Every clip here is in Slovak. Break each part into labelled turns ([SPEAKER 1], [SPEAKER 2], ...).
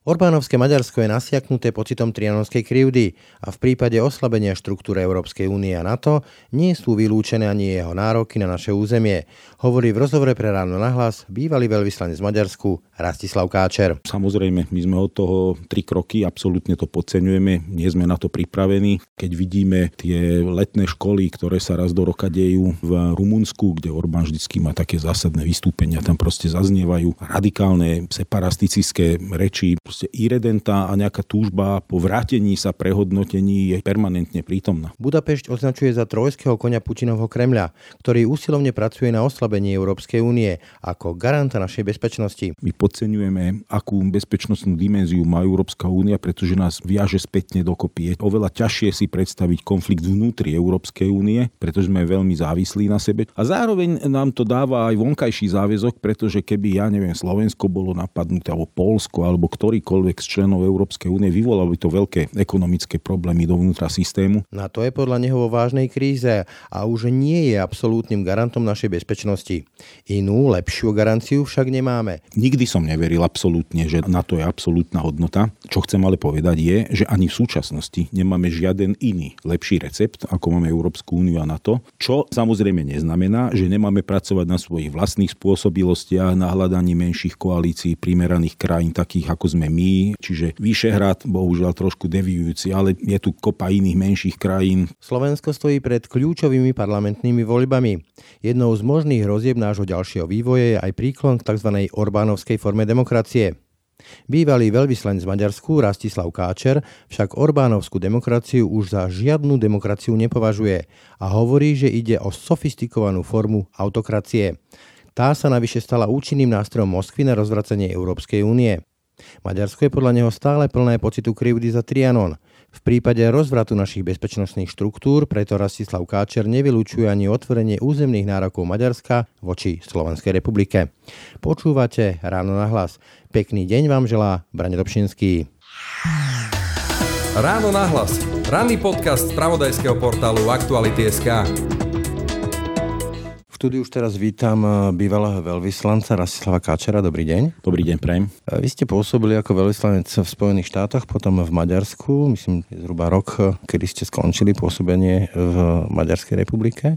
[SPEAKER 1] Orbánovské Maďarsko je nasiaknuté pocitom trianonskej krivdy a v prípade oslabenia štruktúry Európskej únie a NATO nie sú vylúčené ani jeho nároky na naše územie, hovorí v rozhovore pre ráno nahlas bývalý veľvyslanec Maďarsku Rastislav Káčer.
[SPEAKER 2] Samozrejme, my sme od toho tri kroky, absolútne to podceňujeme, nie sme na to pripravení. Keď vidíme tie letné školy, ktoré sa raz do roka dejú v Rumunsku, kde Orbán vždycky má také zásadné vystúpenia, tam proste zaznievajú radikálne separatistické reči, proste iredenta a nejaká túžba po vrátení sa prehodnotení je permanentne prítomná.
[SPEAKER 1] Budapešť označuje za trojského konia Putinovho Kremľa, ktorý úsilovne pracuje na oslabení Európskej únie ako garanta našej bezpečnosti.
[SPEAKER 2] My podceňujeme, akú bezpečnostnú dimenziu má Európska únia, pretože nás viaže spätne dokopy. Je oveľa ťažšie si predstaviť konflikt vnútri Európskej únie, pretože sme veľmi závislí na sebe. A zároveň nám to dáva aj vonkajší záväzok, pretože keby, ja neviem, Slovensko bolo napadnuté, alebo Polsko, alebo ktorý ktorýkoľvek z členov Európskej únie, vyvolalo by to veľké ekonomické problémy dovnútra systému.
[SPEAKER 1] Na to je podľa neho vo vážnej kríze a už nie je absolútnym garantom našej bezpečnosti. Inú, lepšiu garanciu však nemáme.
[SPEAKER 2] Nikdy som neveril absolútne, že na to je absolútna hodnota. Čo chcem ale povedať je, že ani v súčasnosti nemáme žiaden iný lepší recept, ako máme Európsku úniu a NATO, čo samozrejme neznamená, že nemáme pracovať na svojich vlastných spôsobilostiach, na hľadaní menších koalícií primeraných krajín, takých ako sme my, čiže Vyšehrad, bohužiaľ trošku deviujúci, ale je tu kopa iných menších krajín.
[SPEAKER 1] Slovensko stojí pred kľúčovými parlamentnými voľbami. Jednou z možných hrozieb nášho ďalšieho vývoje je aj príklon k tzv. Orbánovskej forme demokracie. Bývalý veľvyslanec v Maďarsku Rastislav Káčer však Orbánovskú demokraciu už za žiadnu demokraciu nepovažuje a hovorí, že ide o sofistikovanú formu autokracie. Tá sa navyše stala účinným nástrojom Moskvy na rozvracanie Európskej únie. Maďarsko je podľa neho stále plné pocitu krivdy za Trianon. V prípade rozvratu našich bezpečnostných štruktúr preto Rastislav Káčer nevylučuje ani otvorenie územných nárokov Maďarska voči Slovenskej republike. Počúvate ráno na hlas. Pekný deň vám želá Brane Dobšinský.
[SPEAKER 3] Ráno na hlas. Ranný podcast z pravodajského portálu Aktuality.sk
[SPEAKER 1] štúdiu už teraz vítam eh, bývalého veľvyslanca Rastislava Káčera. Dobrý deň.
[SPEAKER 2] Dobrý deň, prajem.
[SPEAKER 1] Eh, vy ste pôsobili ako veľvyslanec v Spojených štátoch, potom v Maďarsku, myslím zhruba rok, eh, kedy ste skončili pôsobenie v Maďarskej republike.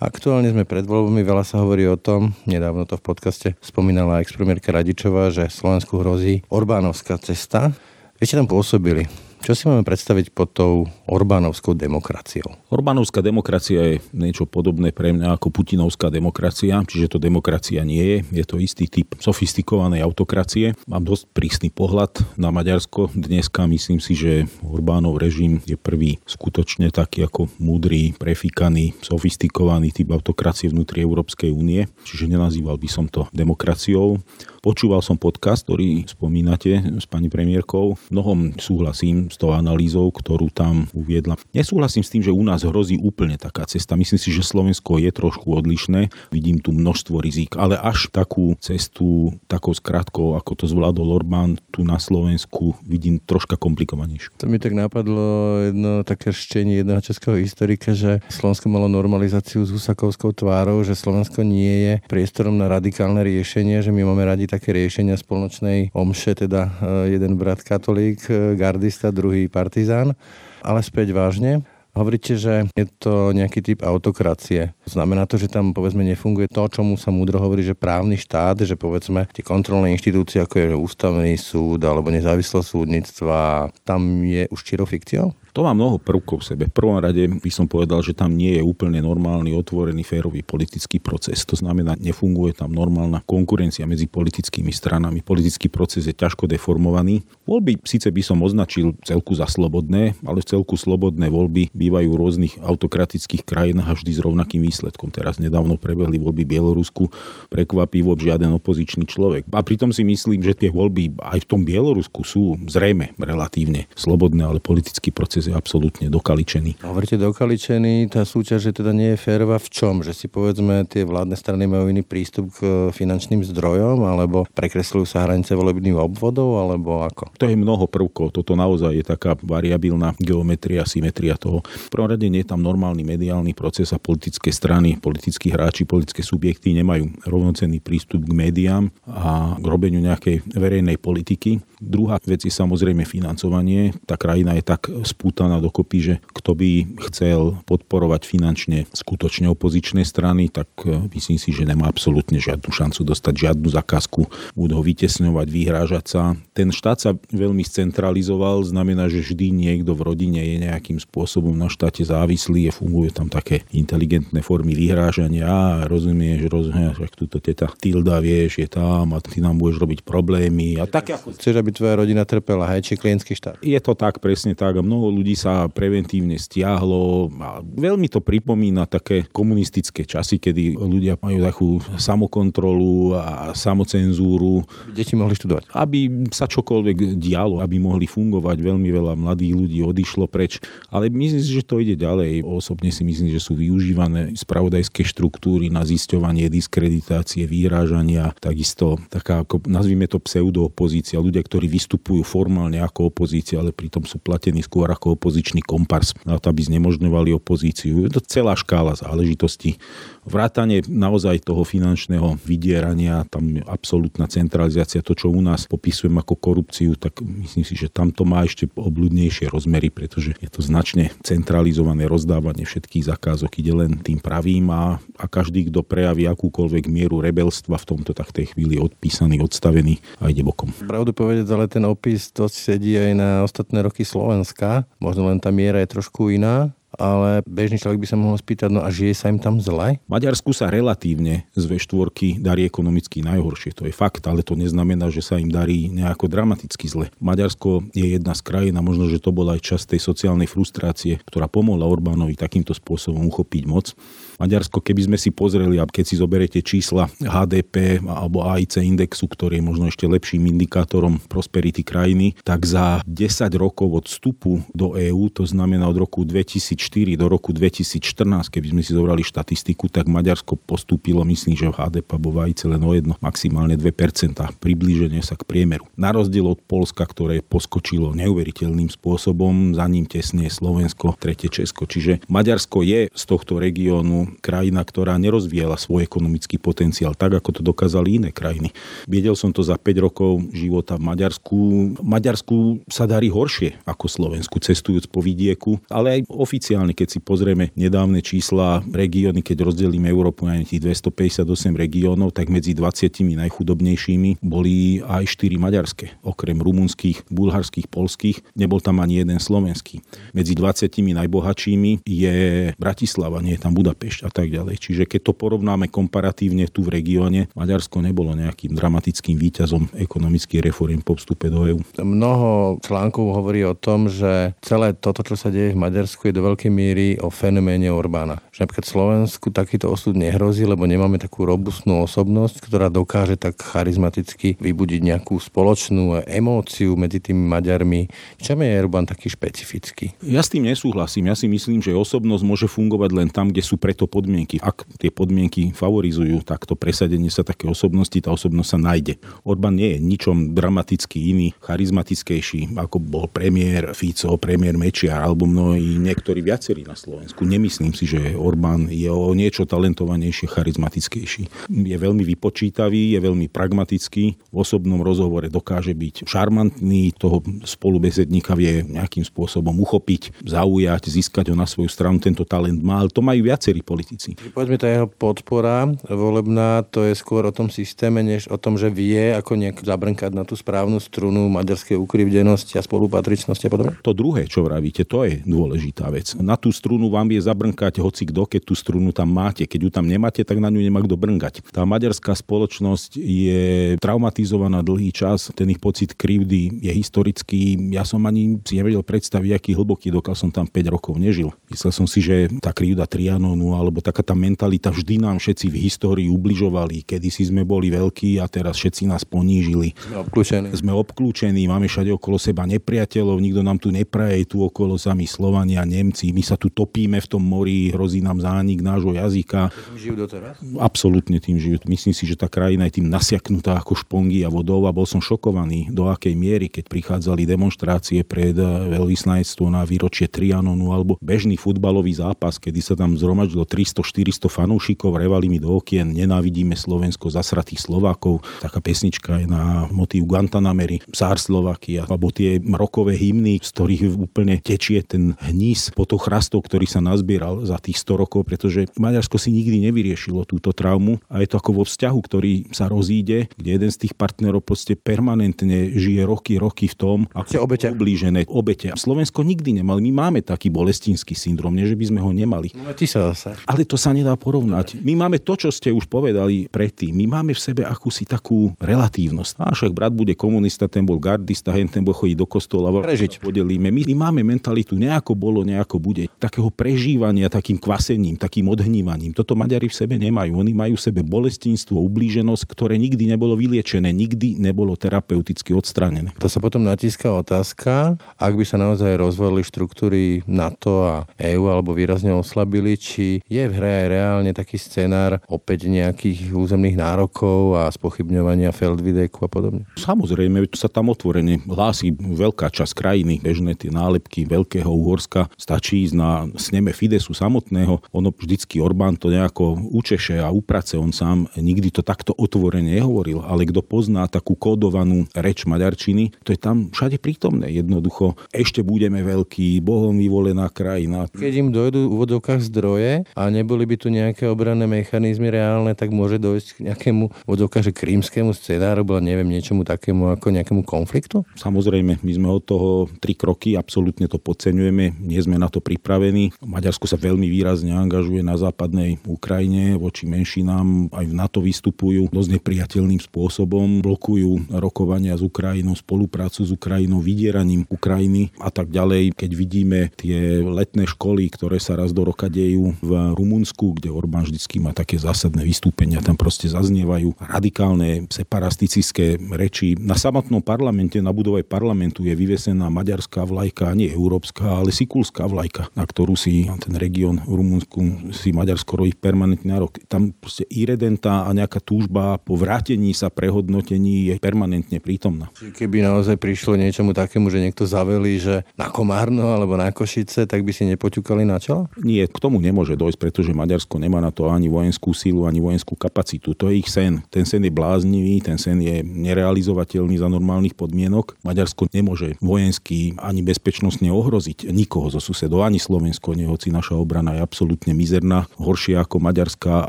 [SPEAKER 1] Aktuálne sme pred voľbami, veľa sa hovorí o tom, nedávno to v podcaste spomínala ex-premiérka Radičová, že Slovensku hrozí Orbánovská cesta. Vy ste tam pôsobili. Čo si máme predstaviť pod tou Orbánovskou demokraciou?
[SPEAKER 2] Orbánovská demokracia je niečo podobné pre mňa ako Putinovská demokracia, čiže to demokracia nie je. Je to istý typ sofistikovanej autokracie. Mám dosť prísny pohľad na Maďarsko. Dneska myslím si, že Orbánov režim je prvý skutočne taký ako múdry, prefikaný, sofistikovaný typ autokracie vnútri Európskej únie. Čiže nenazýval by som to demokraciou. Počúval som podcast, ktorý spomínate s pani premiérkou. Mnohom súhlasím s tou analýzou, ktorú tam uviedla. Nesúhlasím s tým, že u nás hrozí úplne taká cesta. Myslím si, že Slovensko je trošku odlišné. Vidím tu množstvo rizík, ale až takú cestu takou skratkou, ako to zvládol Orbán tu na Slovensku, vidím troška komplikovanejšie.
[SPEAKER 1] To mi tak napadlo jedno také štenie jedného českého historika, že Slovensko malo normalizáciu s husakovskou tvárou, že Slovensko nie je priestorom na radikálne riešenie, že my máme radi také riešenia spoločnej omše, teda e, jeden brat katolík, e, gardista, druhý partizán. Ale späť vážne, Hovoríte, že je to nejaký typ autokracie. Znamená to, že tam povedzme nefunguje to, čomu sa múdro hovorí, že právny štát, že povedzme tie kontrolné inštitúcie, ako je ústavný súd alebo nezávislosť súdnictva, tam je už čiro fikciou?
[SPEAKER 2] To má mnoho prvkov v sebe. V prvom rade by som povedal, že tam nie je úplne normálny, otvorený, férový politický proces. To znamená, nefunguje tam normálna konkurencia medzi politickými stranami. Politický proces je ťažko deformovaný. Voľby síce by som označil celku za slobodné, ale celku slobodné voľby bývajú v rôznych autokratických krajinách a vždy s rovnakým výsledkom. Teraz nedávno prebehli voľby Bielorusku, prekvapivo žiaden opozičný človek. A pritom si myslím, že tie voľby aj v tom Bielorusku sú zrejme relatívne slobodné, ale politický proces proces je absolútne dokaličený.
[SPEAKER 1] Hovoríte dokaličený, tá súťaž je teda nie je férová v čom? Že si povedzme tie vládne strany majú iný prístup k finančným zdrojom, alebo prekresľujú sa hranice volebných obvodov, alebo ako?
[SPEAKER 2] To je mnoho prvkov, toto naozaj je taká variabilná geometria, symetria toho. V prvom rade nie je tam normálny mediálny proces a politické strany, politickí hráči, politické subjekty nemajú rovnocenný prístup k médiám a k robeniu nejakej verejnej politiky. Druhá vec je samozrejme financovanie. Tá krajina je tak spútaná dokopy, že kto by chcel podporovať finančne skutočne opozičné strany, tak e, myslím si, že nemá absolútne žiadnu šancu dostať žiadnu zakázku, budú ho vytesňovať, vyhrážať sa. Ten štát sa veľmi scentralizoval, znamená, že vždy niekto v rodine je nejakým spôsobom na štáte závislý a fungujú tam také inteligentné formy vyhrážania. Rozumieš, rozumieš, ak túto teta Tilda vieš, je tam a ty nám budeš robiť problémy. A tak ako...
[SPEAKER 1] Chceš, aby tvoja rodina trpela, hej, či klientský štát?
[SPEAKER 2] Je to tak, presne tak. A mnoho ľudí sa preventívne stiahlo. A veľmi to pripomína také komunistické časy, kedy ľudia majú takú samokontrolu a samocenzúru.
[SPEAKER 1] Deti mohli študovať.
[SPEAKER 2] Aby sa čokoľvek dialo, aby mohli fungovať. Veľmi veľa mladých ľudí odišlo preč. Ale myslím si, že to ide ďalej. Osobne si myslím, že sú využívané spravodajské štruktúry na zisťovanie diskreditácie, vyhrážania, takisto taká, ako nazvime to pseudoopozícia, ľudia, ktorí vystupujú formálne ako opozícia, ale pritom sú platení skôr ako opozičný kompars na to, aby znemožňovali opozíciu. Je to celá škála záležitostí. Vrátanie naozaj toho finančného vydierania, tam je absolútna centralizácia, to, čo u nás popisujem ako korupciu, tak myslím si, že tam to má ešte obľudnejšie rozmery, pretože je to značne centralizované rozdávanie všetkých zakázok, ide len tým pravým a, a každý, kto prejaví akúkoľvek mieru rebelstva v tomto, tak tej chvíli odpísaný, odstavený a ide bokom.
[SPEAKER 1] Pravdu povedať, ale ten opis dosť sedí aj na ostatné roky Slovenska. Možno len tá miera je trošku iná, ale bežný človek by sa mohol spýtať, no a žije sa im tam zle?
[SPEAKER 2] Maďarsku sa relatívne z V4 darí ekonomicky najhoršie, to je fakt, ale to neznamená, že sa im darí nejako dramaticky zle. Maďarsko je jedna z krajín a možno, že to bola aj časť tej sociálnej frustrácie, ktorá pomohla Orbánovi takýmto spôsobom uchopiť moc. Maďarsko, keby sme si pozreli, a keď si zoberete čísla HDP alebo AIC indexu, ktorý je možno ešte lepším indikátorom prosperity krajiny, tak za 10 rokov od vstupu do EÚ, to znamená od roku 2004 do roku 2014, keby sme si zobrali štatistiku, tak Maďarsko postúpilo, myslím, že v HDP alebo v AIC len o jedno, maximálne 2%, priblíženie sa k priemeru. Na rozdiel od Polska, ktoré poskočilo neuveriteľným spôsobom, za ním tesne Slovensko, tretie Česko. Čiže Maďarsko je z tohto regiónu krajina, ktorá nerozvíjala svoj ekonomický potenciál tak, ako to dokázali iné krajiny. Viedel som to za 5 rokov života v Maďarsku. Maďarsku sa darí horšie ako Slovensku, cestujúc po vidieku, ale aj oficiálne, keď si pozrieme nedávne čísla regióny, keď rozdelíme Európu na tých 258 regiónov, tak medzi 20 najchudobnejšími boli aj 4 maďarské, okrem rumunských, bulharských, polských, nebol tam ani jeden slovenský. Medzi 20 najbohatšími je Bratislava, nie je tam Budapešť a tak ďalej. Čiže keď to porovnáme komparatívne tu v regióne, Maďarsko nebolo nejakým dramatickým výťazom ekonomických reform po vstupe do EÚ.
[SPEAKER 1] Mnoho článkov hovorí o tom, že celé toto, čo sa deje v Maďarsku, je do veľkej míry o fenoméne Orbána. Že napríklad Slovensku takýto osud nehrozí, lebo nemáme takú robustnú osobnosť, ktorá dokáže tak charizmaticky vybudiť nejakú spoločnú emóciu medzi tými Maďarmi. Čom je Orbán taký špecifický?
[SPEAKER 2] Ja s tým nesúhlasím. Ja si myslím, že osobnosť môže fungovať len tam, kde sú preto podmienky. Ak tie podmienky favorizujú takto presadenie sa také osobnosti, tá osobnosť sa nájde. Orbán nie je ničom dramaticky iný, charizmatickejší, ako bol premiér Fico, premiér Mečiar alebo mnohí niektorí viacerí na Slovensku. Nemyslím si, že Orbán je o niečo talentovanejšie, charizmatickejší. Je veľmi vypočítavý, je veľmi pragmatický, v osobnom rozhovore dokáže byť šarmantný, toho spolubesedníka vie nejakým spôsobom uchopiť, zaujať, získať ho na svoju stranu. Tento talent má, ale to majú viacerí politici.
[SPEAKER 1] Povedzme, tá jeho podpora volebná, to je skôr o tom systéme, než o tom, že vie ako nejak zabrnkať na tú správnu strunu maďarskej ukrivdenosti a spolupatričnosti a podobne?
[SPEAKER 2] To druhé, čo vravíte, to je dôležitá vec. Na tú strunu vám vie zabrnkať hoci kto, keď tú strunu tam máte. Keď ju tam nemáte, tak na ňu nemá kto brngať. Tá maďarská spoločnosť je traumatizovaná dlhý čas, ten ich pocit krivdy je historický. Ja som ani si nevedel predstaviť, aký hlboký, dokiaľ som tam 5 rokov nežil. Myslel som si, že tá krivda Trianonu alebo taká tá mentalita vždy nám všetci v histórii ubližovali. Kedy si sme boli veľkí a teraz všetci nás ponížili.
[SPEAKER 1] Sme obklúčení.
[SPEAKER 2] Sme obklúčení, máme všade okolo seba nepriateľov, nikto nám tu nepraje, tu okolo sami Slovania, Nemci. My sa tu topíme v tom mori, hrozí nám zánik nášho jazyka.
[SPEAKER 1] Žijú doteraz?
[SPEAKER 2] Absolútne tým žijú. Myslím si, že tá krajina je tým nasiaknutá ako špongy a vodou a bol som šokovaný, do akej miery, keď prichádzali demonstrácie pred eh, veľvyslanectvo na výročie Trianonu alebo bežný futbalový zápas, kedy sa tam zhromaždilo 300-400 fanúšikov, revali mi do okien, nenávidíme Slovensko, zasratých Slovákov. Taká pesnička je na motív Guantanamery, Sár Slovakia, alebo tie rokové hymny, z ktorých úplne tečie ten hníz po to chrastov, ktorý sa nazbieral za tých 100 rokov, pretože Maďarsko si nikdy nevyriešilo túto traumu a je to ako vo vzťahu, ktorý sa rozíde, kde jeden z tých partnerov proste permanentne žije roky, roky v tom,
[SPEAKER 1] ako obete.
[SPEAKER 2] oblížené obete. Slovensko nikdy nemal. My máme taký bolestinský syndrom, nie že by sme ho nemali.
[SPEAKER 1] No, ty sa zase.
[SPEAKER 2] Ale to sa nedá porovnať. My máme to, čo ste už povedali predtým. My máme v sebe akúsi takú relatívnosť. A však brat bude komunista, ten bol gardista, hen ten bude chodiť do kostola.
[SPEAKER 1] Prežiť.
[SPEAKER 2] Podelíme. My, my máme mentalitu nejako bolo, nejako bude. Takého prežívania, takým kvasením, takým odhnívaním. Toto Maďari v sebe nemajú. Oni majú v sebe bolestinstvo, ublíženosť, ktoré nikdy nebolo vyliečené, nikdy nebolo terapeuticky odstranené.
[SPEAKER 1] To sa potom natíska otázka, ak by sa naozaj rozvolili štruktúry NATO a EÚ alebo výrazne oslabili, či je v hre aj reálne taký scenár opäť nejakých územných nárokov a spochybňovania Feldvideku a podobne.
[SPEAKER 2] Samozrejme, sa tam otvorene hlási veľká časť krajiny, bežné tie nálepky Veľkého Uhorska, stačí ísť na sneme Fidesu samotného, ono vždycky Orbán to nejako učeše a uprace, on sám nikdy to takto otvorene nehovoril, ale kto pozná takú kódovanú reč maďarčiny, to je tam všade prítomné. Jednoducho, ešte budeme veľký, Bohom vyvolená krajina.
[SPEAKER 1] Keď im dojdú v vodovkách zdroje a neboli by tu nejaké obranné mechanizmy reálne, tak môže dojsť k nejakému vodovkách, že krímskému scenáru, alebo neviem, niečomu takému ako nejakému konfliktu?
[SPEAKER 2] Samozrejme, my sme od toho tri kroky, absolútne to podceňujeme, nie sme na to pripravení. Maďarsko sa veľmi výrazne angažuje na západnej Ukrajine voči menšinám, aj v NATO vystupujú dosť nepriateľným spôsobom, blokujú rokovania s Ukrajinou, spoluprácu s Ukrajinou, vydieraním Ukrajiny a tak ďalej. Keď vidíme tie letné školy, ktoré sa raz do roka dejú v Rumunsku, kde Orbán vždycky má také zásadné vystúpenia, tam proste zaznievajú radikálne separatistické reči. Na samotnom parlamente, na budove parlamentu je vyvesená maďarská vlajka, nie európska, ale sikulská vlajka, na ktorú si ten región v Rumunsku si Maďarsko robí permanentný nárok. Tam proste iredenta a nejaká túžba po vrátení sa prehodnotení je permanentne prítomná.
[SPEAKER 1] Keby naozaj prišlo niečomu takému, že niekto zavelí, že na Komárno alebo na Košice, tak by si nepoťukali na čelo?
[SPEAKER 2] Nie, k tomu nemôže dojsť, pretože Maďarsko nemá na to ani vojenskú sílu, ani vojenskú kapacitu. To je ich sen. Ten sen je bláznivý, ten sen je nerealizovateľný za normálnych podmienok. Maďarsko nemôže vojensky ani bezpečnostne ohroziť nikoho zo susedov, ani Slovensko, nie, hoci naša obrana je absolútne mizerná, horšia ako Maďarská,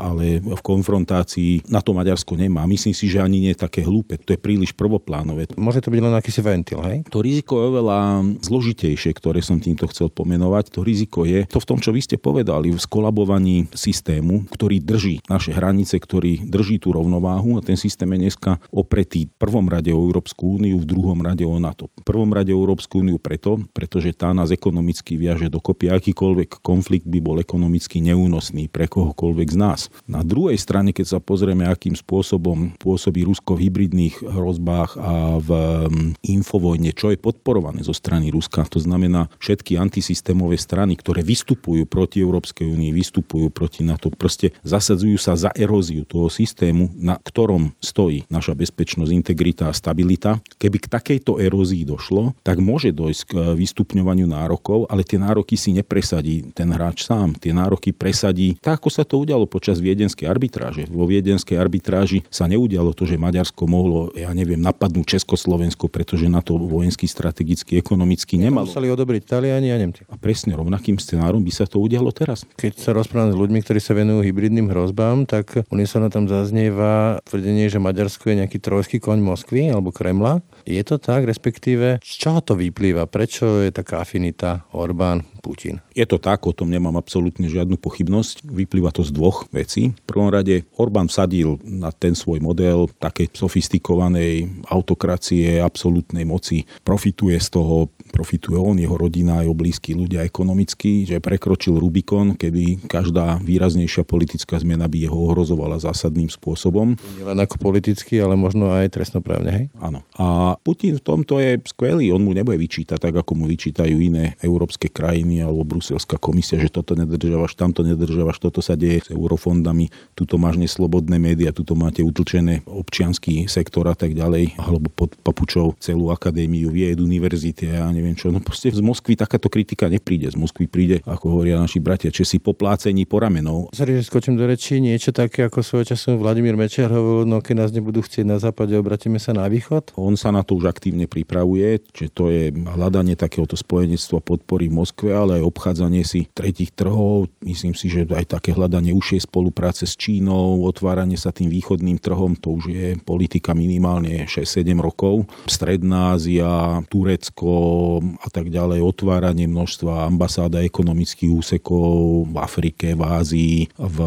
[SPEAKER 2] ale v konfrontácii na to Maďarsko nemá. Myslím si, že ani nie je také hlúpe, to je príliš prvoplánové.
[SPEAKER 1] Môže to byť len akýsi ventil, hej?
[SPEAKER 2] To riziko je oveľa zložitejšie, ktoré som týmto chcel pomenovať. To riziko je to v tom, čo vy ste povedali, v skolabovaní systému, ktorý drží naše hranice, ktorý drží tú rovnováhu a ten systém je dneska opretý v prvom rade o Európsku úniu, v druhom rade o NATO. V prvom rade o Európsku úniu preto, pretože tá nás ekonomicky viaže dokopy. Akýkoľvek konflikt by bol ekonomicky neúnosný pre kohokoľvek z nás. Na druhej strane, keď sa pozrieme, akým spôsobom pôsobí Rusko v hybridných hrozbách a v mm, infovojne, čo je podporované zo strany Ruska, to znamená všetky antisystémové strany, ktoré vystupujú proti Európskej únii, vystupujú proti NATO, proste zasadzujú sa za eróziu toho systému, na ktorom stojí naša bezpečnosť, integrita a stabilita. Keby k takejto erózii došlo, tak môže dojsť k vystupňovaniu nárokov, ale tie nároky si nepresadí ten hráč sám. Tie nároky presadí tak, ako sa to udialo počas viedenskej arbitráže. Vo viedenskej arbitráži sa neudialo to, že Maďarsko mohlo, ja neviem, napadnúť Československo, pretože na to vojenský, strategicky, ekonomicky nemalo.
[SPEAKER 1] Museli odobriť Taliani a Nemci.
[SPEAKER 2] A presne rovnakým scenárom by sa to udialo teraz.
[SPEAKER 1] Keď sa rozprávam s ľuďmi, ktorí sa venujú hybridným hrozbám, tak na tam zaznieva tvrdenie, že Maďarsko je nejaký trojský koň Moskvy alebo Kremla Je to tak, respektíve z čoho to vyplýva? Prečo je taká afinita Orbán, Putin?
[SPEAKER 2] Je to tak, o tom nemám absolútne žiadnu pochybnosť. Vyplýva to z dvoch vecí. V prvom rade Orbán sadil na ten svoj model také sofistikovanej autokracie, absolútnej moci. Profituje z toho, profituje on, jeho rodina, jeho blízki ľudia ekonomicky, že prekročil Rubikon, kedy každá výraznejšia politická zmena by jeho ohrozovala zásadným spôsobom.
[SPEAKER 1] Nie len ako politicky, ale možno aj trestnoprávne, hej?
[SPEAKER 2] Áno. A Putin v tomto je skvelý, on mu nebude vyčítať tak, ako mu vyčítajú iné európske krajiny alebo bruselská komisia, že toto nedržiavaš, tamto nedržiavaš, toto sa deje s eurofondami, tuto máš neslobodné médiá, tuto máte utlčené občianský sektor a tak ďalej, alebo pod papučou celú akadémiu vied, univerzity a ja neviem čo. No proste z Moskvy takáto kritika nepríde. Z Moskvy príde, ako hovoria naši bratia Česi, poplácení po ramenou.
[SPEAKER 1] Sorry, že skočím do rečí, niečo také ako svojho času Vladimír Mečer hovoril, no keď nás nebudú chcieť na západe, obratíme sa na východ.
[SPEAKER 2] On sa na to už aktívne pripravuje, že to je hľadanie takéhoto spojenectva podpory v Moskve, ale aj obchádzanie si tretich trhov. Myslím si, že aj také hľadanie užšej spolupráce s Čínou, otváranie sa tým východným trhom, to už je politika minimálne 6-7 rokov. Stredná Ázia, Turecko a tak ďalej, otváranie množstva ambasáda ekonomických úsekov v Afrike, v Ázii, v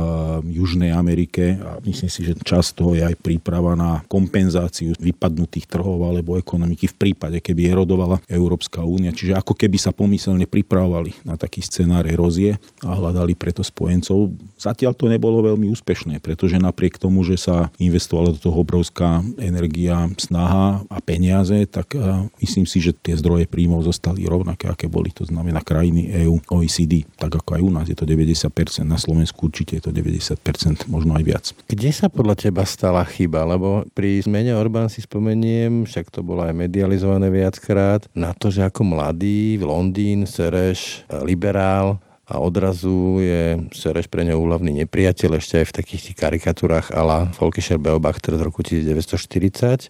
[SPEAKER 2] Južnej Amerike a myslím si, že časť toho je aj príprava na kompenzáciu vypadnutých trhov alebo ekonomiky v prípade, keby erodovala Európska únia. Čiže ako keby sa pomyselne pripravovali na taký scenár erózie a hľadali preto spojencov. Zatiaľ to nebolo veľmi úspešné, pretože napriek tomu, že sa investovala do toho obrovská energia, snaha a peniaze, tak myslím si, že tie zdroje príjmov zostali rovnaké, aké boli. To znamená krajiny EU, OECD, tak ako aj u nás je to 90%, na Slovensku určite je to 90%, možno aj viac.
[SPEAKER 1] Kde sa podľa teba stala chyba? Lebo pri zmene Orbán si spomeniem, však to bolo aj medializované viackrát, na to, že ako mladý Londýn, Sereš, liberál, a odrazu je Sereš pre ňo úhlavný nepriateľ ešte aj v takých tých karikatúrach ala Volkischer Beobachter z roku 1940.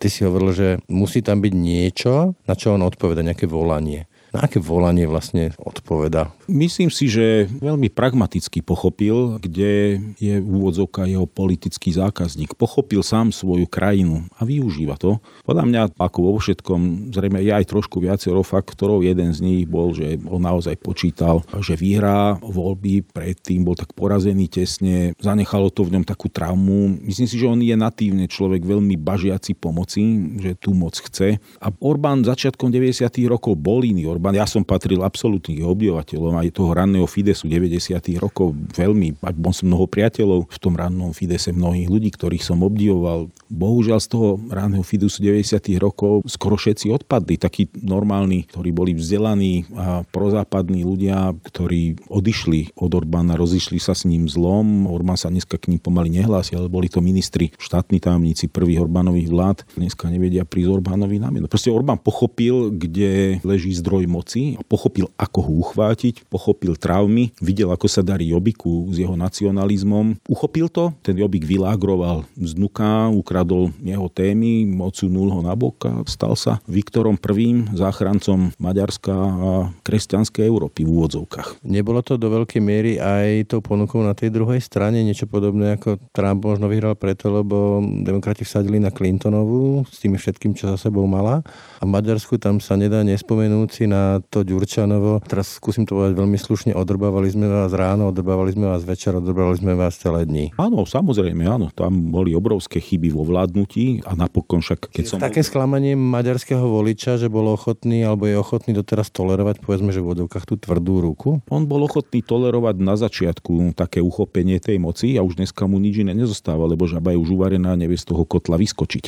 [SPEAKER 1] Ty si hovoril, že musí tam byť niečo, na čo on odpoveda, nejaké volanie. Na aké volanie vlastne odpoveda?
[SPEAKER 2] Myslím si, že veľmi pragmaticky pochopil, kde je úvodzovka jeho politický zákazník. Pochopil sám svoju krajinu a využíva to. Podľa mňa, ako vo všetkom, zrejme je aj trošku viacero faktorov. Jeden z nich bol, že on naozaj počítal, že vyhrá voľby, predtým bol tak porazený tesne, zanechalo to v ňom takú traumu. Myslím si, že on je natívne človek veľmi bažiaci pomoci, že tu moc chce. A Orbán začiatkom 90. rokov bol iný Orbán Orbán, ja som patril absolútnych obyvateľom aj toho ranného Fidesu 90. rokov veľmi, bol som mnoho priateľov v tom rannom Fidese, mnohých ľudí, ktorých som obdivoval. Bohužiaľ z toho ranného Fidesu 90. rokov skoro všetci odpadli, takí normálni, ktorí boli vzdelaní a prozápadní ľudia, ktorí odišli od Orbána, rozišli sa s ním zlom. Orbán sa dneska k ním pomaly nehlási, ale boli to ministri, štátni tajomníci prvých Orbánových vlád. Dneska nevedia prísť Orbánovi na Proste Orbán pochopil, kde leží zdroj moci pochopil, ako ho uchvátiť, pochopil traumy, videl, ako sa darí Jobiku s jeho nacionalizmom. Uchopil to, ten Jobik vylágroval z Nuka, ukradol jeho témy, odsunul ho na bok a stal sa Viktorom I, záchrancom Maďarska a kresťanskej Európy v úvodzovkách.
[SPEAKER 1] Nebolo to do veľkej miery aj tou ponukou na tej druhej strane, niečo podobné ako Trump možno vyhral preto, lebo demokrati vsadili na Clintonovú s tými všetkým, čo za sebou mala. A v Maďarsku tam sa nedá nespomenúť si na to Ďurčanovo. Teraz skúsim to povedať veľmi slušne. Odrbávali sme vás ráno, odrbávali sme vás večer, odrbávali sme vás celé dni.
[SPEAKER 2] Áno, samozrejme, áno. Tam boli obrovské chyby vo vládnutí a napokon však, keď som...
[SPEAKER 1] Také sklamanie maďarského voliča, že bol ochotný alebo je ochotný doteraz tolerovať, povedzme, že v vodovkách tú tvrdú ruku?
[SPEAKER 2] On bol ochotný tolerovať na začiatku také uchopenie tej moci a už dneska mu nič iné nezostáva, lebo žaba je už uvarená, nevie z toho kotla vyskočiť.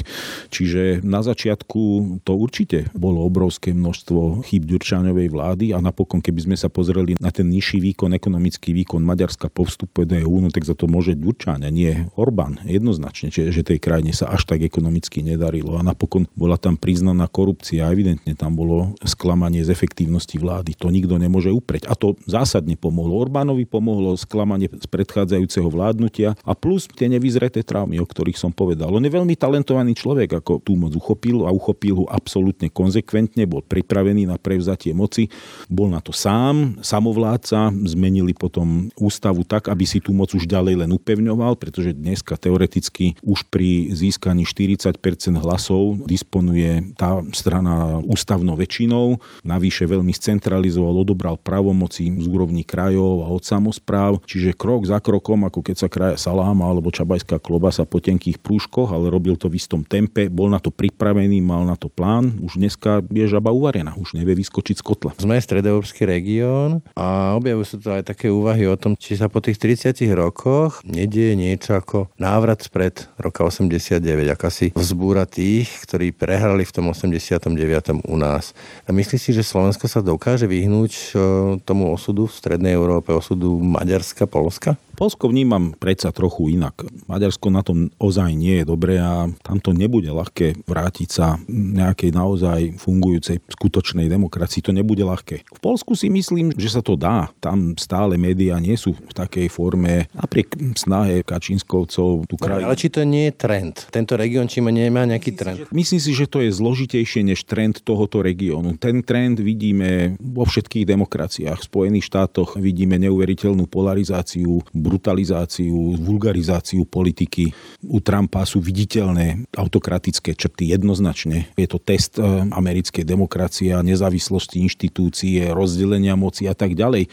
[SPEAKER 2] Čiže na začiatku to určite bolo obrovské množstvo chyb Ďurčáňovej vlády a napokon, keby sme sa pozreli na ten nižší výkon, ekonomický výkon Maďarska po vstupe do EU, no tak za to môže Ďurčáň a nie Orbán. Jednoznačne, že tej krajine sa až tak ekonomicky nedarilo a napokon bola tam priznaná korupcia a evidentne tam bolo sklamanie z efektívnosti vlády. To nikto nemôže upreť. A to zásadne pomohlo. Orbánovi pomohlo sklamanie z predchádzajúceho vládnutia a plus tie nevyzreté traumy, o ktorých som povedal. On je veľmi talentovaný človek, ako tú moc uchopil a uchopil ho absolútne konzekventne, bol pripravený na prevz prevzatie moci. Bol na to sám, samovládca, zmenili potom ústavu tak, aby si tú moc už ďalej len upevňoval, pretože dneska teoreticky už pri získaní 40% hlasov disponuje tá strana ústavnou väčšinou. Navyše veľmi scentralizoval, odobral pravomoci z úrovni krajov a od samozpráv. Čiže krok za krokom, ako keď sa kraja saláma alebo čabajská klobasa po tenkých prúškoch, ale robil to v istom tempe, bol na to pripravený, mal na to plán. Už dneska je žaba uvarená, už nevie vyskočiť z kotla.
[SPEAKER 1] Sme stredoeurópsky región a objavujú sa tu aj také úvahy o tom, či sa po tých 30 rokoch nedieje niečo ako návrat spred roka 89, akási vzbúra tých, ktorí prehrali v tom 89. u nás. A myslíš si, že Slovensko sa dokáže vyhnúť e, tomu osudu v Strednej Európe, osudu Maďarska, Polska?
[SPEAKER 2] Polsko vnímam predsa trochu inak. Maďarsko na tom ozaj nie je dobré a tam to nebude ľahké vrátiť sa nejakej naozaj fungujúcej skutočnej demokracii. To nebude ľahké. V Polsku si myslím, že sa to dá. Tam stále médiá nie sú v takej forme, napriek snahe Kačinskovcov
[SPEAKER 1] tú krajinu. Ale či to nie je trend? Tento región či nemá nejaký trend?
[SPEAKER 2] Myslím si, že to je zložitejšie než trend tohoto regiónu. Ten trend vidíme vo všetkých demokraciách. V Spojených štátoch vidíme neuveriteľnú polarizáciu, brutalizáciu, vulgarizáciu politiky. U Trumpa sú viditeľné autokratické črty jednoznačne. Je to test eh, americkej demokracie nezávislosti inštitúcie, rozdelenia moci a tak ďalej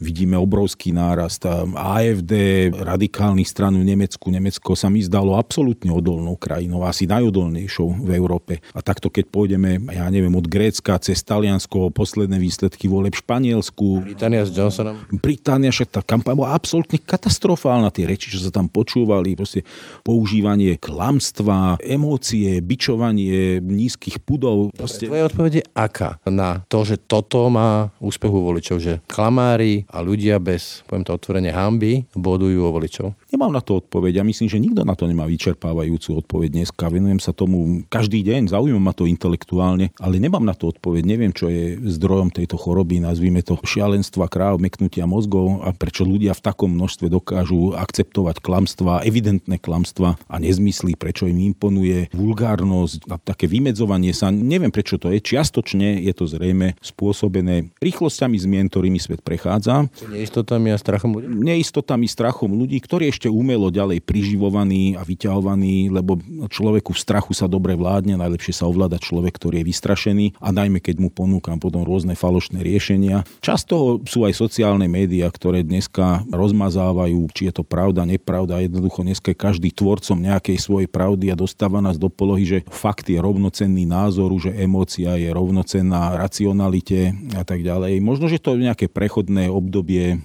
[SPEAKER 2] vidíme obrovský nárast. AFD, radikálnych stran v Nemecku, Nemecko sa mi zdalo absolútne odolnou krajinou, asi najodolnejšou v Európe. A takto keď pôjdeme, ja neviem, od Grécka cez Taliansko, posledné výsledky voleb v Španielsku.
[SPEAKER 1] Británia s Johnsonom.
[SPEAKER 2] Británia, však tá kampaň bola absolútne katastrofálna. Tie reči, čo sa tam počúvali, proste používanie klamstva, emócie, bičovanie nízkych pudov.
[SPEAKER 1] Proste... Tvoje odpovede aká na to, že toto má úspechu voličov, že klamári, a ľudia bez, poviem to otvorene, hamby bodujú o voličov?
[SPEAKER 2] Nemám na to odpoveď. Ja myslím, že nikto na to nemá vyčerpávajúcu odpoveď dneska. Venujem sa tomu každý deň, zaujíma ma to intelektuálne, ale nemám na to odpoveď. Neviem, čo je zdrojom tejto choroby, nazvime to šialenstva kráv, meknutia mozgov a prečo ľudia v takom množstve dokážu akceptovať klamstva, evidentné klamstva a nezmysly, prečo im imponuje vulgárnosť a také vymedzovanie sa. Neviem, prečo to je. Čiastočne je to zrejme spôsobené rýchlosťami zmien, ktorými svet prechádza.
[SPEAKER 1] Neistotami a strachom
[SPEAKER 2] ľudí? Neistotami, strachom ľudí, ktorí ešte umelo ďalej priživovaný a vyťahovaný, lebo človeku v strachu sa dobre vládne, najlepšie sa ovláda človek, ktorý je vystrašený a najmä keď mu ponúkam potom rôzne falošné riešenia. Často sú aj sociálne médiá, ktoré dneska rozmazávajú, či je to pravda, nepravda. Jednoducho dneska každý tvorcom nejakej svojej pravdy a dostáva nás do polohy, že fakt je rovnocenný názoru, že emócia je rovnocenná racionalite a tak ďalej. Možno, že to je nejaké prechodné obdobie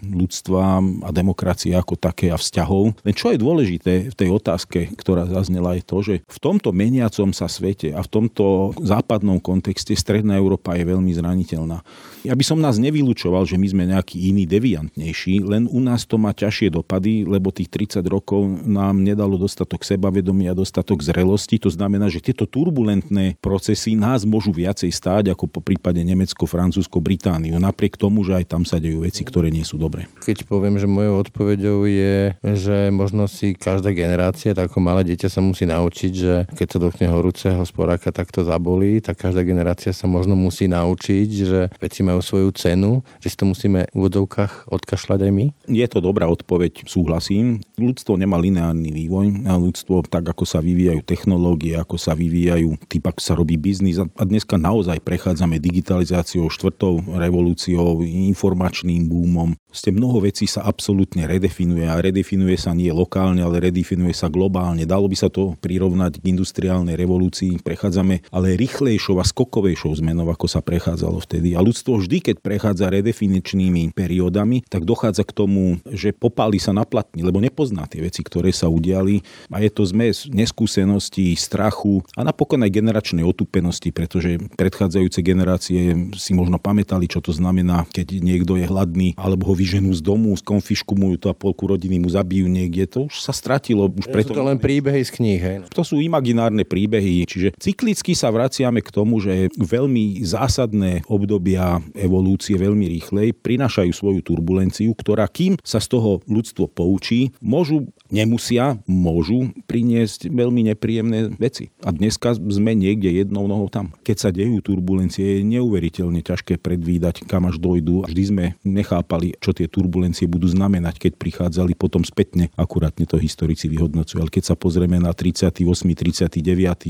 [SPEAKER 2] ľudstva a demokracie ako také a vzťahov, len čo je dôležité v tej otázke, ktorá zaznela, je to, že v tomto meniacom sa svete a v tomto západnom kontexte Stredná Európa je veľmi zraniteľná. Ja by som nás nevylúčoval, že my sme nejaký iný deviantnejší, len u nás to má ťažšie dopady, lebo tých 30 rokov nám nedalo dostatok sebavedomia, dostatok zrelosti. To znamená, že tieto turbulentné procesy nás môžu viacej stáť ako po prípade Nemecko, Francúzsko, Britániu. Napriek tomu, že aj tam sa dejú veci, ktoré nie sú dobré.
[SPEAKER 1] Keď poviem, že mojou odpoveďou je, že možno si každá generácia, tak ako malé dieťa sa musí naučiť, že keď sa dotkne horúceho sporáka, tak to zabolí, tak každá generácia sa možno musí naučiť, že veci majú svoju cenu, že si to musíme v vodovkách odkašľať aj my?
[SPEAKER 2] Je to dobrá odpoveď, súhlasím. Ľudstvo nemá lineárny vývoj. A ľudstvo, tak ako sa vyvíjajú technológie, ako sa vyvíjajú, typ ako sa robí biznis. A dneska naozaj prechádzame digitalizáciou, štvrtou revolúciou, informačným boomom. Ste mnoho vecí sa absolútne redefinuje a redefinuje sa nie lokálne, ale redefinuje sa globálne. Dalo by sa to prirovnať k industriálnej revolúcii. Prechádzame ale rýchlejšou a skokovejšou zmenou, ako sa prechádzalo vtedy. A ľudstvo vždy, keď prechádza redefiničnými periódami, tak dochádza k tomu, že popáli sa na platni, lebo nepozná tie veci, ktoré sa udiali. A je to zmes neskúseností, strachu a napokon aj generačnej otupenosti, pretože predchádzajúce generácie si možno pamätali, čo to znamená, keď niekto je hladný, alebo ho vyženú z domu, skonfiškumujú to a polku rodiny mu zabijú niekde. To už sa stratilo. Už
[SPEAKER 1] preto... Sú to len príbehy z kníh. Hej?
[SPEAKER 2] To sú imaginárne príbehy, čiže cyklicky sa vraciame k tomu, že veľmi zásadné obdobia evolúcie veľmi rýchlej, prinášajú svoju turbulenciu, ktorá kým sa z toho ľudstvo poučí, môžu nemusia, môžu priniesť veľmi nepríjemné veci. A dneska sme niekde jednou nohou tam. Keď sa dejú turbulencie, je neuveriteľne ťažké predvídať, kam až dojdú. Vždy sme nechápali, čo tie turbulencie budú znamenať, keď prichádzali potom spätne. Akurátne to historici vyhodnocujú. Ale keď sa pozrieme na 38. 39.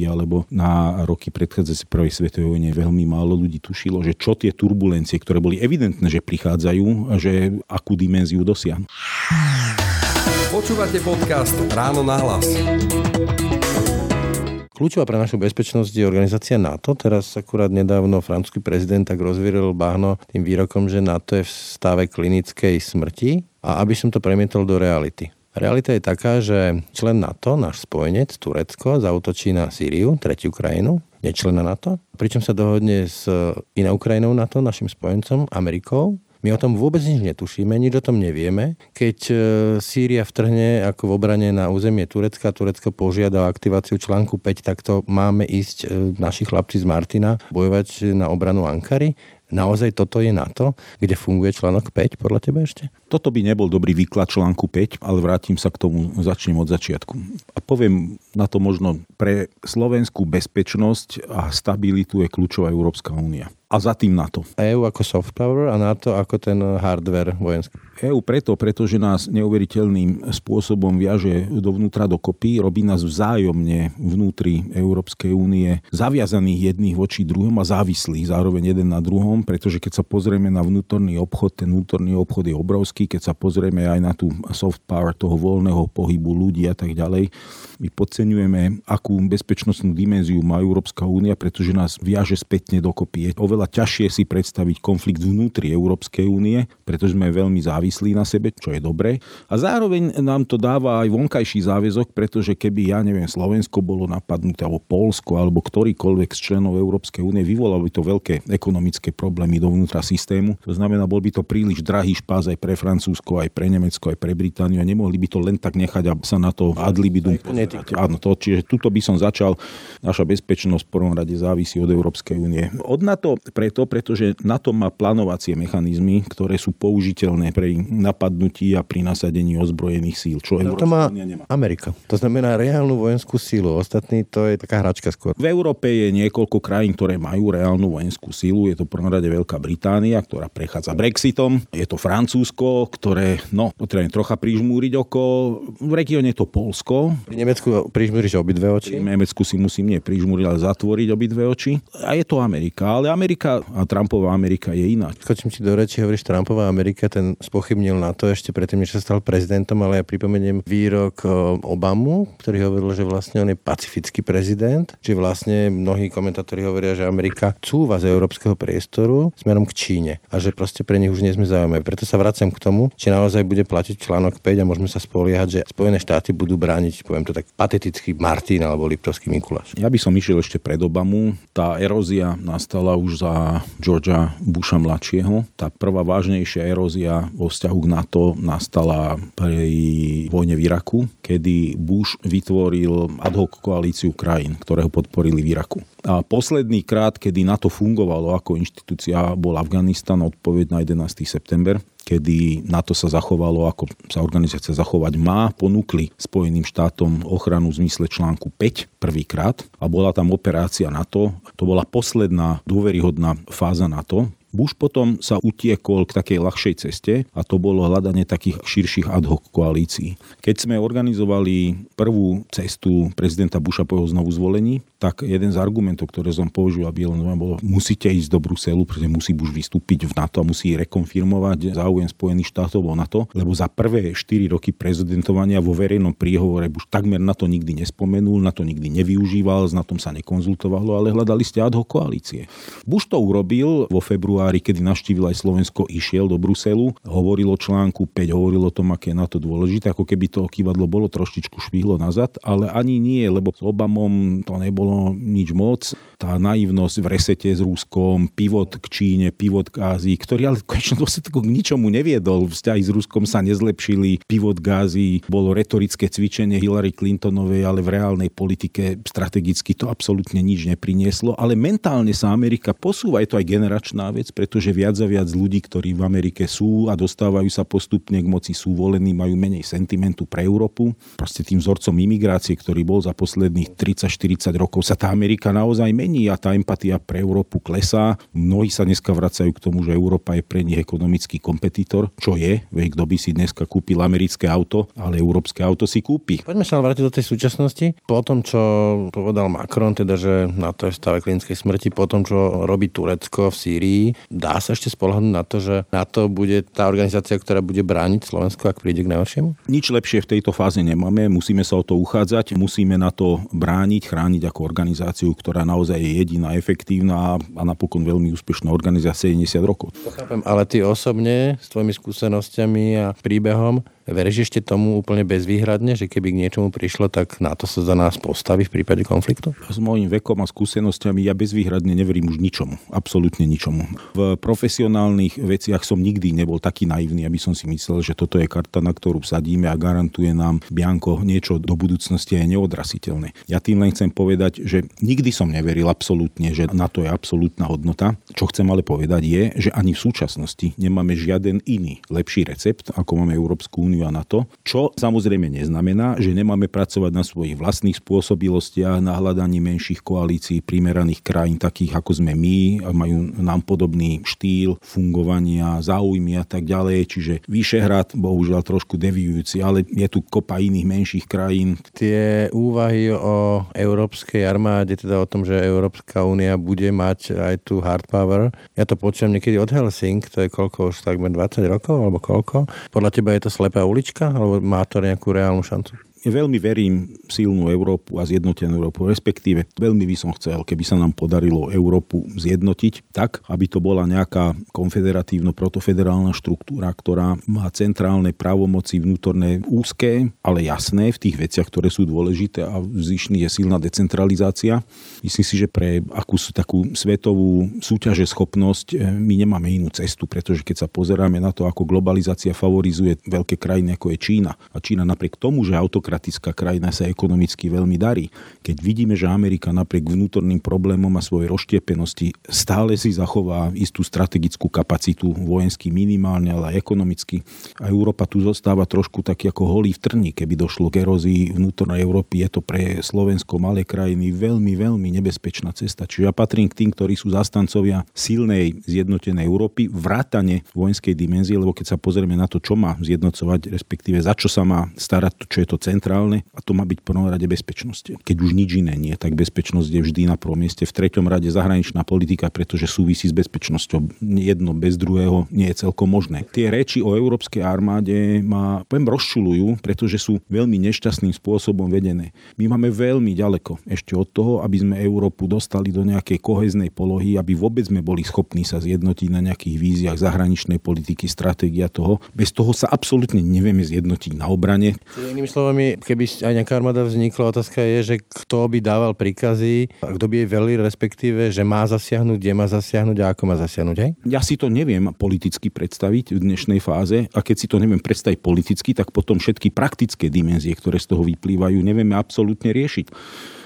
[SPEAKER 2] alebo na roky predchádzajúcej prvej svetovej vojne, veľmi málo ľudí tušilo, že čo tie turbulencie, ktoré boli evidentné, že prichádzajú že akú dimenziu dosiahnu.
[SPEAKER 3] Počúvate podcast Ráno na hlas.
[SPEAKER 1] Kľúčová pre našu bezpečnosť je organizácia NATO. Teraz akurát nedávno francúzsky prezident tak rozvíril bahno tým výrokom, že NATO je v stave klinickej smrti a aby som to premietol do reality. Realita je taká, že člen NATO, náš spojenec Turecko, zautočí na Sýriu, tretiu krajinu, nečlena NATO, pričom sa dohodne s inou krajinou NATO, našim spojencom, Amerikou, my o tom vôbec nič netušíme, nič o tom nevieme. Keď e, Sýria vtrhne ako v obrane na územie Turecka, Turecko požiada o aktiváciu článku 5, tak to máme ísť e, naši chlapci z Martina bojovať na obranu Ankary. Naozaj toto je NATO, kde funguje článok 5 podľa teba ešte?
[SPEAKER 2] Toto by nebol dobrý výklad článku 5, ale vrátim sa k tomu, začnem od začiatku. A poviem na to možno, pre slovenskú bezpečnosť a stabilitu je kľúčová Európska únia a za tým NATO.
[SPEAKER 1] EU ako soft power a NATO ako ten hardware vojenský.
[SPEAKER 2] EU preto, pretože nás neuveriteľným spôsobom viaže dovnútra dokopy, robí nás vzájomne vnútri Európskej únie zaviazaných jedných voči druhom a závislých zároveň jeden na druhom, pretože keď sa pozrieme na vnútorný obchod, ten vnútorný obchod je obrovský, keď sa pozrieme aj na tú soft power toho voľného pohybu ľudí a tak ďalej, my podceňujeme, akú bezpečnostnú dimenziu má Európska únia, pretože nás viaže spätne dokopy. Je oveľa ťažšie si predstaviť konflikt vnútri Európskej únie, pretože sme veľmi závislí na sebe, čo je dobré. A zároveň nám to dáva aj vonkajší záväzok, pretože keby, ja neviem, Slovensko bolo napadnuté, alebo Polsko, alebo ktorýkoľvek z členov Európskej únie, vyvolalo by to veľké ekonomické problémy dovnútra systému. To znamená, bol by to príliš drahý špás aj pre Francúzsko, aj pre Nemecko, aj pre Britániu a nemohli by to len tak nechať a sa na to adlibidum Áno, to, čiže tuto by som začal. Naša bezpečnosť v prvom rade závisí od Európskej únie. Od NATO preto, pretože NATO má plánovacie mechanizmy, ktoré sú použiteľné pri napadnutí a pri nasadení ozbrojených síl. Čo
[SPEAKER 1] no, to má Amerika. To znamená reálnu vojenskú sílu. Ostatní to je taká hračka skôr.
[SPEAKER 2] V Európe je niekoľko krajín, ktoré majú reálnu vojenskú sílu. Je to v prvom rade Veľká Británia, ktorá prechádza Brexitom. Je to Francúzsko, ktoré, no, potrebujem trocha prižmúriť oko. V regióne je to Polsko.
[SPEAKER 1] Pri Nemecku prižmúriš obidve oči?
[SPEAKER 2] V Nemecku si musím nie prižmúriť, ale zatvoriť obidve oči. A je to Amerika. Ale Amerika a Trumpová Amerika je iná.
[SPEAKER 1] Skočím ti do reči, hovoríš Trumpová Amerika, ten spochybnil na to ešte predtým, než sa stal prezidentom, ale ja pripomeniem výrok Obamu, ktorý hovoril, že vlastne on je pacifický prezident, že vlastne mnohí komentátori hovoria, že Amerika cúva z európskeho priestoru smerom k Číne a že proste pre nich už nie sme zaujímaví. Preto sa vraciam k tomu, či naozaj bude platiť článok 5 a môžeme sa spoliehať, že Spojené štáty budú brániť, poviem to tak patetický Martin alebo Liptovský Mikuláš.
[SPEAKER 2] Ja by som išiel ešte pred Obamu. Tá erózia nastala už za Georgia Busha mladšieho. Tá prvá vážnejšia erózia vo vzťahu k NATO nastala pri vojne v Iraku, kedy Bush vytvoril ad hoc koalíciu krajín, ktoré ho podporili v Iraku. A posledný krát, kedy NATO fungovalo ako inštitúcia, bol Afganistan, odpoveď na 11. september kedy NATO sa zachovalo, ako sa organizácia zachovať má, ponúkli Spojeným štátom ochranu v zmysle článku 5 prvýkrát a bola tam operácia NATO. To bola posledná dôveryhodná fáza NATO, Bush potom sa utiekol k takej ľahšej ceste a to bolo hľadanie takých širších ad hoc koalícií. Keď sme organizovali prvú cestu prezidenta Busha po jeho znovu zvolení, tak jeden z argumentov, ktoré som použil, aby len bolo, musíte ísť do Bruselu, pretože musí Bush vystúpiť v NATO a musí rekonfirmovať záujem Spojených štátov o NATO, lebo za prvé 4 roky prezidentovania vo verejnom príhovore Bush takmer na to nikdy nespomenul, na to nikdy nevyužíval, na tom sa nekonzultovalo, ale hľadali ste ad hoc koalície. Bush to urobil vo februári, kedy navštívil aj Slovensko, išiel do Bruselu, hovoril o článku 5, hovoril o tom, aké je na to dôležité, ako keby to kývadlo bolo trošičku švihlo nazad, ale ani nie, lebo s Obamom to nebolo nič moc tá naivnosť v resete s Ruskom, pivot k Číne, pivot k Ázii, ktorý ale v konečnom dôsledku k ničomu neviedol. Vzťahy s Ruskom sa nezlepšili, pivot k Ázii bolo retorické cvičenie Hillary Clintonovej, ale v reálnej politike strategicky to absolútne nič neprinieslo. Ale mentálne sa Amerika posúva, je to aj generačná vec, pretože viac a viac ľudí, ktorí v Amerike sú a dostávajú sa postupne k moci, sú volení, majú menej sentimentu pre Európu. Proste tým vzorcom imigrácie, ktorý bol za posledných 30-40 rokov, sa tá Amerika naozaj mení a tá empatia pre Európu klesá. Mnohí sa dneska vracajú k tomu, že Európa je pre nich ekonomický kompetitor, čo je, veď kto by si dneska kúpil americké auto, ale európske auto si kúpi.
[SPEAKER 1] Poďme sa vrátiť do tej súčasnosti. Po tom, čo povedal Macron, teda, že na to je v stave klinickej smrti, po tom, čo robí Turecko v Sýrii, dá sa ešte spolahnuť na to, že na to bude tá organizácia, ktorá bude brániť Slovensko, ak príde k najhoršiemu?
[SPEAKER 2] Nič lepšie v tejto fáze nemáme, musíme sa o to uchádzať, musíme na to brániť, chrániť ako organizáciu, ktorá naozaj je jediná efektívna a napokon veľmi úspešná organizácia 70 rokov.
[SPEAKER 1] Chápem, ale ty osobne s tvojimi skúsenosťami a príbehom Veríš ešte tomu úplne bezvýhradne, že keby k niečomu prišlo, tak na to sa za nás postaví v prípade konfliktu?
[SPEAKER 2] S mojím vekom a skúsenosťami ja bezvýhradne neverím už ničomu. Absolútne ničomu. V profesionálnych veciach som nikdy nebol taký naivný, aby som si myslel, že toto je karta, na ktorú sadíme a garantuje nám Bianko niečo do budúcnosti je neodrasiteľné. Ja tým len chcem povedať, že nikdy som neveril absolútne, že na to je absolútna hodnota. Čo chcem ale povedať je, že ani v súčasnosti nemáme žiaden iný lepší recept, ako máme Európsku úniu úniu a NATO, čo samozrejme neznamená, že nemáme pracovať na svojich vlastných spôsobilostiach, na hľadaní menších koalícií primeraných krajín, takých ako sme my, majú nám podobný štýl fungovania, záujmy a tak ďalej. Čiže Vyšehrad, bohužiaľ trošku deviujúci, ale je tu kopa iných menších krajín.
[SPEAKER 1] Tie úvahy o európskej armáde, teda o tom, že Európska únia bude mať aj tu hard power, ja to počujem niekedy od Helsing, to je koľko už takmer 20 rokov, alebo koľko. Podľa teba je to slepé ulička, alebo má to nejakú reálnu šancu?
[SPEAKER 2] Veľmi verím silnú Európu a zjednotenú Európu, respektíve veľmi by som chcel, keby sa nám podarilo Európu zjednotiť tak, aby to bola nejaká konfederatívno-protofederálna štruktúra, ktorá má centrálne právomoci vnútorné úzké, ale jasné v tých veciach, ktoré sú dôležité a vzýšný je silná decentralizácia. Myslím si, že pre akúsi takú svetovú súťaže schopnosť eh, my nemáme inú cestu, pretože keď sa pozeráme na to, ako globalizácia favorizuje veľké krajiny ako je Čína a Čína napriek tomu, že autokrat demokratická krajina sa ekonomicky veľmi darí. Keď vidíme, že Amerika napriek vnútorným problémom a svojej rozštiepenosti stále si zachová istú strategickú kapacitu vojensky minimálne, ale aj ekonomicky. A Európa tu zostáva trošku taký ako holý v trni, keby došlo k erózii vnútornej Európy. Je to pre Slovensko, malé krajiny, veľmi, veľmi nebezpečná cesta. Čiže ja patrím k tým, ktorí sú zastancovia silnej zjednotenej Európy, vrátane vojenskej dimenzie, lebo keď sa pozrieme na to, čo má zjednocovať, respektíve za čo sa má starať, čo je to centrum centrálne a to má byť v prvom rade bezpečnosť. Keď už nič iné nie, tak bezpečnosť je vždy na prvom mieste. V treťom rade zahraničná politika, pretože súvisí s bezpečnosťou. Jedno bez druhého nie je celkom možné. Tie reči o európskej armáde ma poviem rozčulujú, pretože sú veľmi nešťastným spôsobom vedené. My máme veľmi ďaleko ešte od toho, aby sme Európu dostali do nejakej koheznej polohy, aby vôbec sme boli schopní sa zjednotiť na nejakých víziách zahraničnej politiky, stratégia toho. Bez toho sa absolútne nevieme zjednotiť na obrane.
[SPEAKER 1] Inými slovami, keby aj nejaká armáda vznikla, otázka je, že kto by dával príkazy, a kto by jej velil, respektíve, že má zasiahnuť, kde má zasiahnuť a ako má zasiahnuť, hej?
[SPEAKER 2] Ja si to neviem politicky predstaviť v dnešnej fáze a keď si to neviem predstaviť politicky, tak potom všetky praktické dimenzie, ktoré z toho vyplývajú, nevieme absolútne riešiť.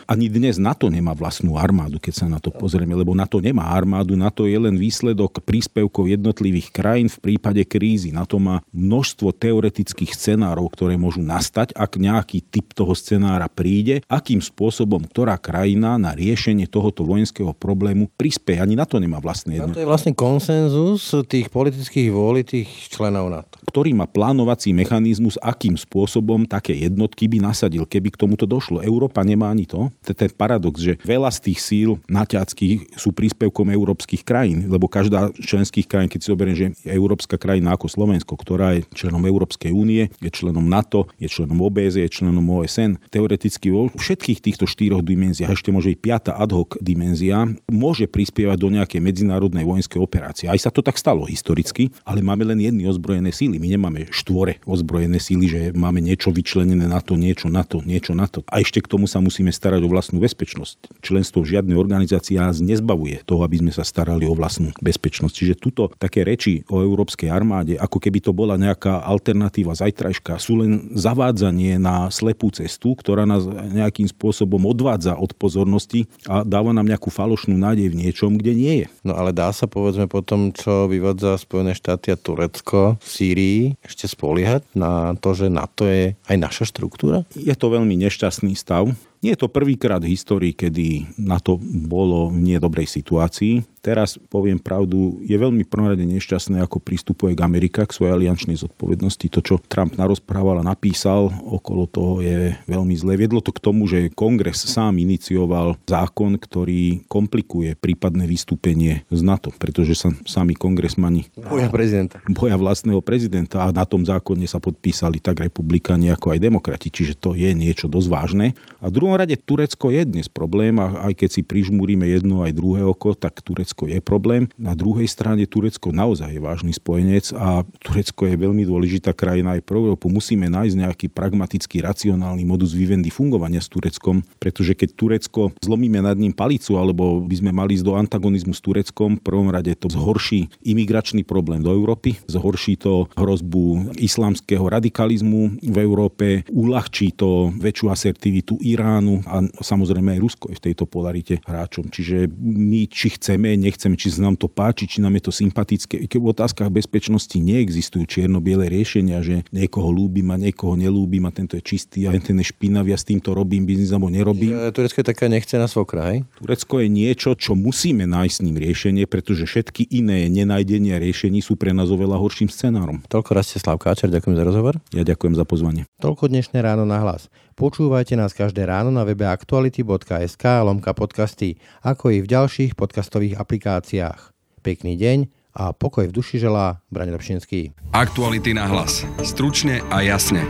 [SPEAKER 2] Ani dnes NATO nemá vlastnú armádu, keď sa na to pozrieme, lebo NATO nemá armádu, NATO je len výsledok príspevkov jednotlivých krajín v prípade krízy. NATO má množstvo teoretických scenárov, ktoré môžu nastať, ak nejaký typ toho scenára príde, akým spôsobom ktorá krajina na riešenie tohoto vojenského problému prispie. Ani NATO nemá vlastné
[SPEAKER 1] jednotky. To je vlastne konsenzus tých politických vôli tých členov NATO.
[SPEAKER 2] Ktorý má plánovací mechanizmus, akým spôsobom také jednotky by nasadil, keby k tomuto došlo. Európa nemá ani to ten paradox, že veľa z tých síl naťackých sú príspevkom európskych krajín, lebo každá členských krajín, keď si zoberiem, že európska krajina ako Slovensko, ktorá je členom Európskej únie, je členom NATO, je členom OBS, je členom OSN, teoreticky vo všetkých týchto štyroch dimenziách, ešte môže i piata ad hoc dimenzia, môže prispievať do nejakej medzinárodnej vojenskej operácie. Aj sa to tak stalo historicky, ale máme len jedny ozbrojené síly. My nemáme štvore ozbrojené síly, že máme niečo vyčlenené na to, niečo na to, niečo na to. A ešte k tomu sa musíme starať o o vlastnú bezpečnosť. Členstvo v žiadnej organizácii nás nezbavuje toho, aby sme sa starali o vlastnú bezpečnosť. Čiže tuto také reči o európskej armáde, ako keby to bola nejaká alternatíva zajtrajška, sú len zavádzanie na slepú cestu, ktorá nás nejakým spôsobom odvádza od pozornosti a dáva nám nejakú falošnú nádej v niečom, kde nie je.
[SPEAKER 1] No ale dá sa povedzme po tom, čo vyvádza Spojené štáty a Turecko v Sýrii, ešte spoliehať na to, že NATO je aj naša štruktúra?
[SPEAKER 2] Je to veľmi nešťastný stav. Nie je to prvýkrát v histórii, kedy na to bolo v nedobrej situácii teraz poviem pravdu, je veľmi prvorade nešťastné, ako pristupuje k Amerika k svojej aliančnej zodpovednosti. To, čo Trump narozprával a napísal okolo toho je veľmi zlé. Viedlo to k tomu, že kongres sám inicioval zákon, ktorý komplikuje prípadné vystúpenie z NATO, pretože sa sami kongresmani
[SPEAKER 1] boja prezidenta.
[SPEAKER 2] Boja vlastného prezidenta a na tom zákone sa podpísali tak republikáni ako aj demokrati, čiže to je niečo dosť vážne. A v druhom rade Turecko je dnes problém a aj keď si prižmúrime jedno aj druhé oko, tak Turecko Turecko je problém. Na druhej strane Turecko naozaj je vážny spojenec a Turecko je veľmi dôležitá krajina aj pre Európu. Musíme nájsť nejaký pragmatický, racionálny modus vivendi fungovania s Tureckom, pretože keď Turecko zlomíme nad ním palicu alebo by sme mali ísť do antagonizmu s Tureckom, v prvom rade to zhorší imigračný problém do Európy, zhorší to hrozbu islamského radikalizmu v Európe, uľahčí to väčšiu asertivitu Iránu a samozrejme aj Rusko je v tejto polarite hráčom. Čiže my, či chceme, nechceme, či sa nám to páči, či nám je to sympatické. Keď v otázkach bezpečnosti neexistujú čierno-biele riešenia, že niekoho ľúbim a niekoho nelúbim a tento je čistý a ten je špinavý a s týmto robím biznis alebo nerobím.
[SPEAKER 1] Turecko je taká nechcená svokra, hej?
[SPEAKER 2] Turecko je niečo, čo musíme nájsť s ním riešenie, pretože všetky iné nenájdenia riešení sú pre nás oveľa horším scenárom.
[SPEAKER 1] Toľko raz ste Slav Káčer, ďakujem za rozhovor.
[SPEAKER 2] Ja ďakujem za pozvanie.
[SPEAKER 1] Toľko dnešné ráno na hlas. Počúvajte nás každé ráno na webe aktuality.sk lomka podcasty, ako i v ďalších podcastových aplikáciách. Pekný deň a pokoj v duši želá Braň Robšinský.
[SPEAKER 3] Aktuality na hlas. Stručne a jasne.